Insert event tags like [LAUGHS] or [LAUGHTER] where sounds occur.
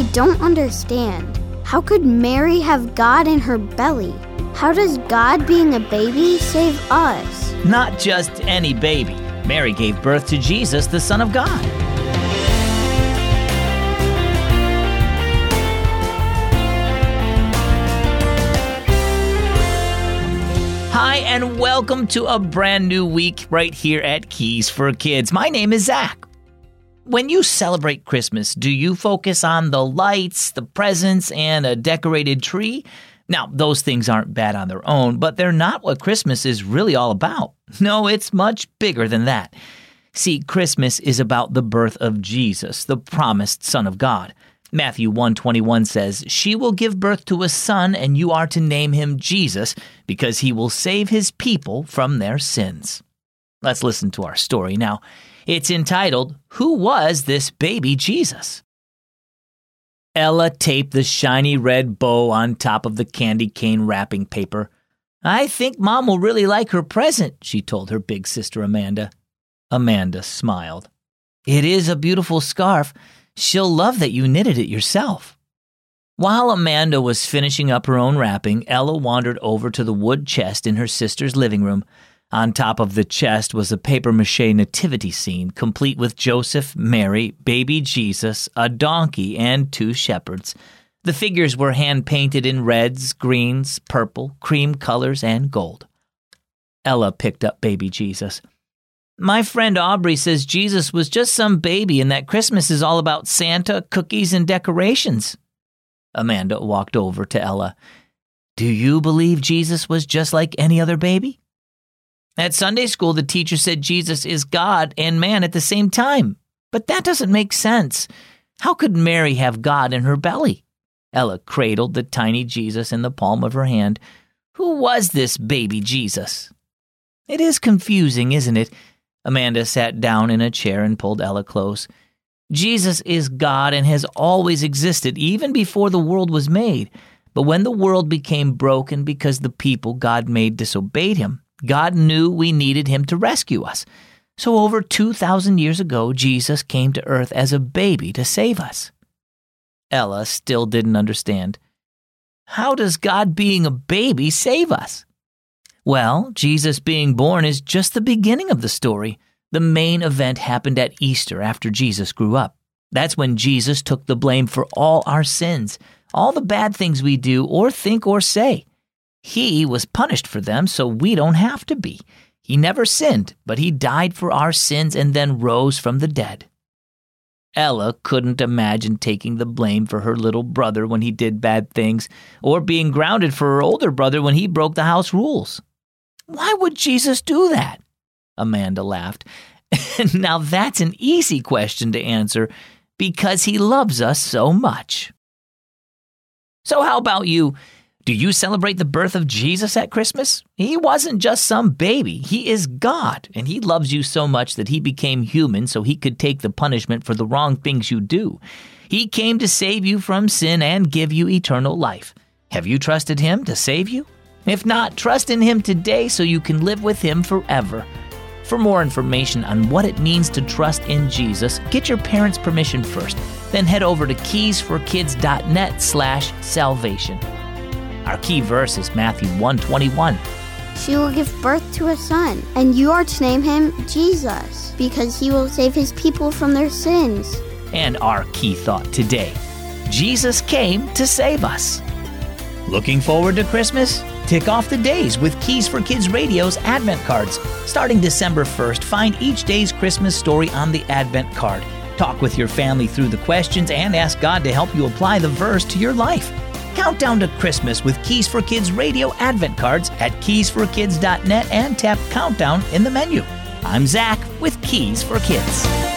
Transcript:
I don't understand. How could Mary have God in her belly? How does God being a baby save us? Not just any baby. Mary gave birth to Jesus, the Son of God. Hi, and welcome to a brand new week right here at Keys for Kids. My name is Zach. When you celebrate Christmas, do you focus on the lights, the presents, and a decorated tree? Now, those things aren't bad on their own, but they're not what Christmas is really all about. [LAUGHS] No, it's much bigger than that. See, Christmas is about the birth of Jesus, the promised Son of God. Matthew 121 says, She will give birth to a son, and you are to name him Jesus, because he will save his people from their sins. Let's listen to our story now. It's entitled, Who Was This Baby Jesus? Ella taped the shiny red bow on top of the candy cane wrapping paper. I think Mom will really like her present, she told her big sister Amanda. Amanda smiled. It is a beautiful scarf. She'll love that you knitted it yourself. While Amanda was finishing up her own wrapping, Ella wandered over to the wood chest in her sister's living room. On top of the chest was a paper mache nativity scene, complete with Joseph, Mary, baby Jesus, a donkey, and two shepherds. The figures were hand painted in reds, greens, purple, cream colors, and gold. Ella picked up baby Jesus. My friend Aubrey says Jesus was just some baby and that Christmas is all about Santa, cookies, and decorations. Amanda walked over to Ella. Do you believe Jesus was just like any other baby? At Sunday school, the teacher said Jesus is God and man at the same time. But that doesn't make sense. How could Mary have God in her belly? Ella cradled the tiny Jesus in the palm of her hand. Who was this baby Jesus? It is confusing, isn't it? Amanda sat down in a chair and pulled Ella close. Jesus is God and has always existed, even before the world was made. But when the world became broken because the people God made disobeyed him, God knew we needed him to rescue us. So over 2,000 years ago, Jesus came to earth as a baby to save us. Ella still didn't understand. How does God being a baby save us? Well, Jesus being born is just the beginning of the story. The main event happened at Easter after Jesus grew up. That's when Jesus took the blame for all our sins, all the bad things we do or think or say. He was punished for them so we don't have to be. He never sinned, but he died for our sins and then rose from the dead. Ella couldn't imagine taking the blame for her little brother when he did bad things, or being grounded for her older brother when he broke the house rules. Why would Jesus do that? Amanda laughed. [LAUGHS] now that's an easy question to answer because he loves us so much. So, how about you? Do you celebrate the birth of Jesus at Christmas? He wasn't just some baby. He is God, and He loves you so much that He became human so He could take the punishment for the wrong things you do. He came to save you from sin and give you eternal life. Have you trusted Him to save you? If not, trust in Him today so you can live with Him forever. For more information on what it means to trust in Jesus, get your parents' permission first. Then head over to keysforkids.net slash salvation. Our key verse is Matthew 121. She will give birth to a son, and you are to name him Jesus, because he will save his people from their sins. And our key thought today Jesus came to save us. Looking forward to Christmas? Tick off the days with Keys for Kids Radio's Advent cards. Starting December 1st, find each day's Christmas story on the Advent card. Talk with your family through the questions and ask God to help you apply the verse to your life. Countdown to Christmas with Keys for Kids Radio Advent cards at keysforkids.net and tap Countdown in the menu. I'm Zach with Keys for Kids.